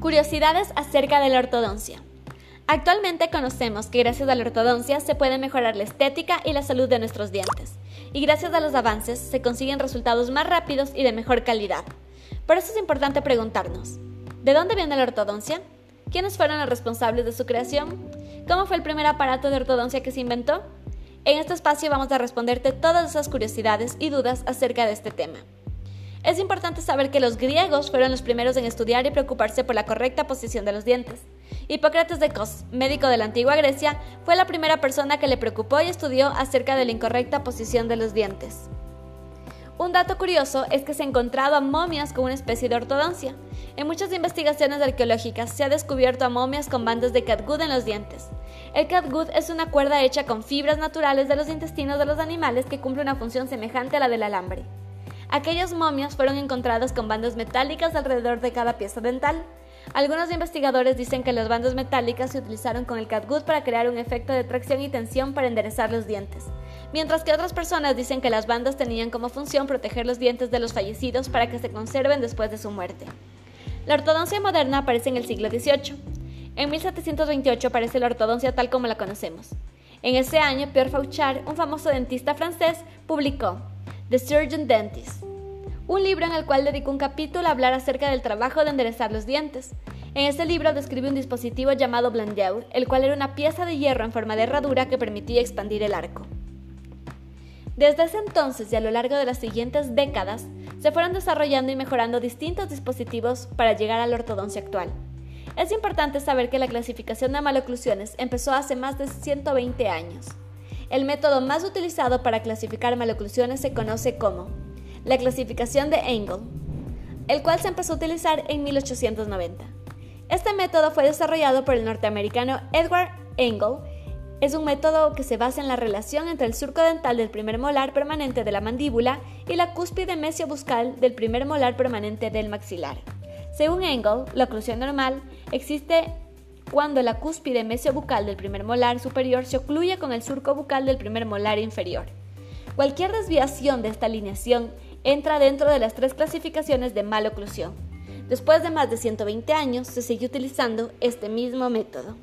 Curiosidades acerca de la ortodoncia. Actualmente conocemos que gracias a la ortodoncia se puede mejorar la estética y la salud de nuestros dientes, y gracias a los avances se consiguen resultados más rápidos y de mejor calidad. Por eso es importante preguntarnos, ¿de dónde viene la ortodoncia? ¿Quiénes fueron los responsables de su creación? ¿Cómo fue el primer aparato de ortodoncia que se inventó? En este espacio vamos a responderte todas esas curiosidades y dudas acerca de este tema. Es importante saber que los griegos fueron los primeros en estudiar y preocuparse por la correcta posición de los dientes. Hipócrates de Cos, médico de la antigua Grecia, fue la primera persona que le preocupó y estudió acerca de la incorrecta posición de los dientes. Un dato curioso es que se ha encontrado a momias con una especie de ortodoncia. En muchas investigaciones arqueológicas se ha descubierto a momias con bandas de catgut en los dientes. El catgut es una cuerda hecha con fibras naturales de los intestinos de los animales que cumple una función semejante a la del alambre. Aquellas momias fueron encontradas con bandas metálicas alrededor de cada pieza dental. Algunos investigadores dicen que las bandas metálicas se utilizaron con el catgut para crear un efecto de tracción y tensión para enderezar los dientes, mientras que otras personas dicen que las bandas tenían como función proteger los dientes de los fallecidos para que se conserven después de su muerte. La ortodoncia moderna aparece en el siglo XVIII. En 1728 aparece la ortodoncia tal como la conocemos. En ese año, Pierre Fauchard, un famoso dentista francés, publicó The Surgeon Dentist, un libro en el cual dedicó un capítulo a hablar acerca del trabajo de enderezar los dientes. En este libro describe un dispositivo llamado Blandeur, el cual era una pieza de hierro en forma de herradura que permitía expandir el arco. Desde ese entonces y a lo largo de las siguientes décadas, se fueron desarrollando y mejorando distintos dispositivos para llegar a la ortodoncia actual. Es importante saber que la clasificación de maloclusiones empezó hace más de 120 años. El método más utilizado para clasificar maloclusiones se conoce como la clasificación de Engel, el cual se empezó a utilizar en 1890. Este método fue desarrollado por el norteamericano Edward Engel. Es un método que se basa en la relación entre el surco dental del primer molar permanente de la mandíbula y la cúspide mesiobuscal del primer molar permanente del maxilar. Según Engel, la oclusión normal existe cuando la cúspide mesiobucal del primer molar superior se ocluye con el surco bucal del primer molar inferior. Cualquier desviación de esta alineación entra dentro de las tres clasificaciones de maloclusión. Después de más de 120 años se sigue utilizando este mismo método.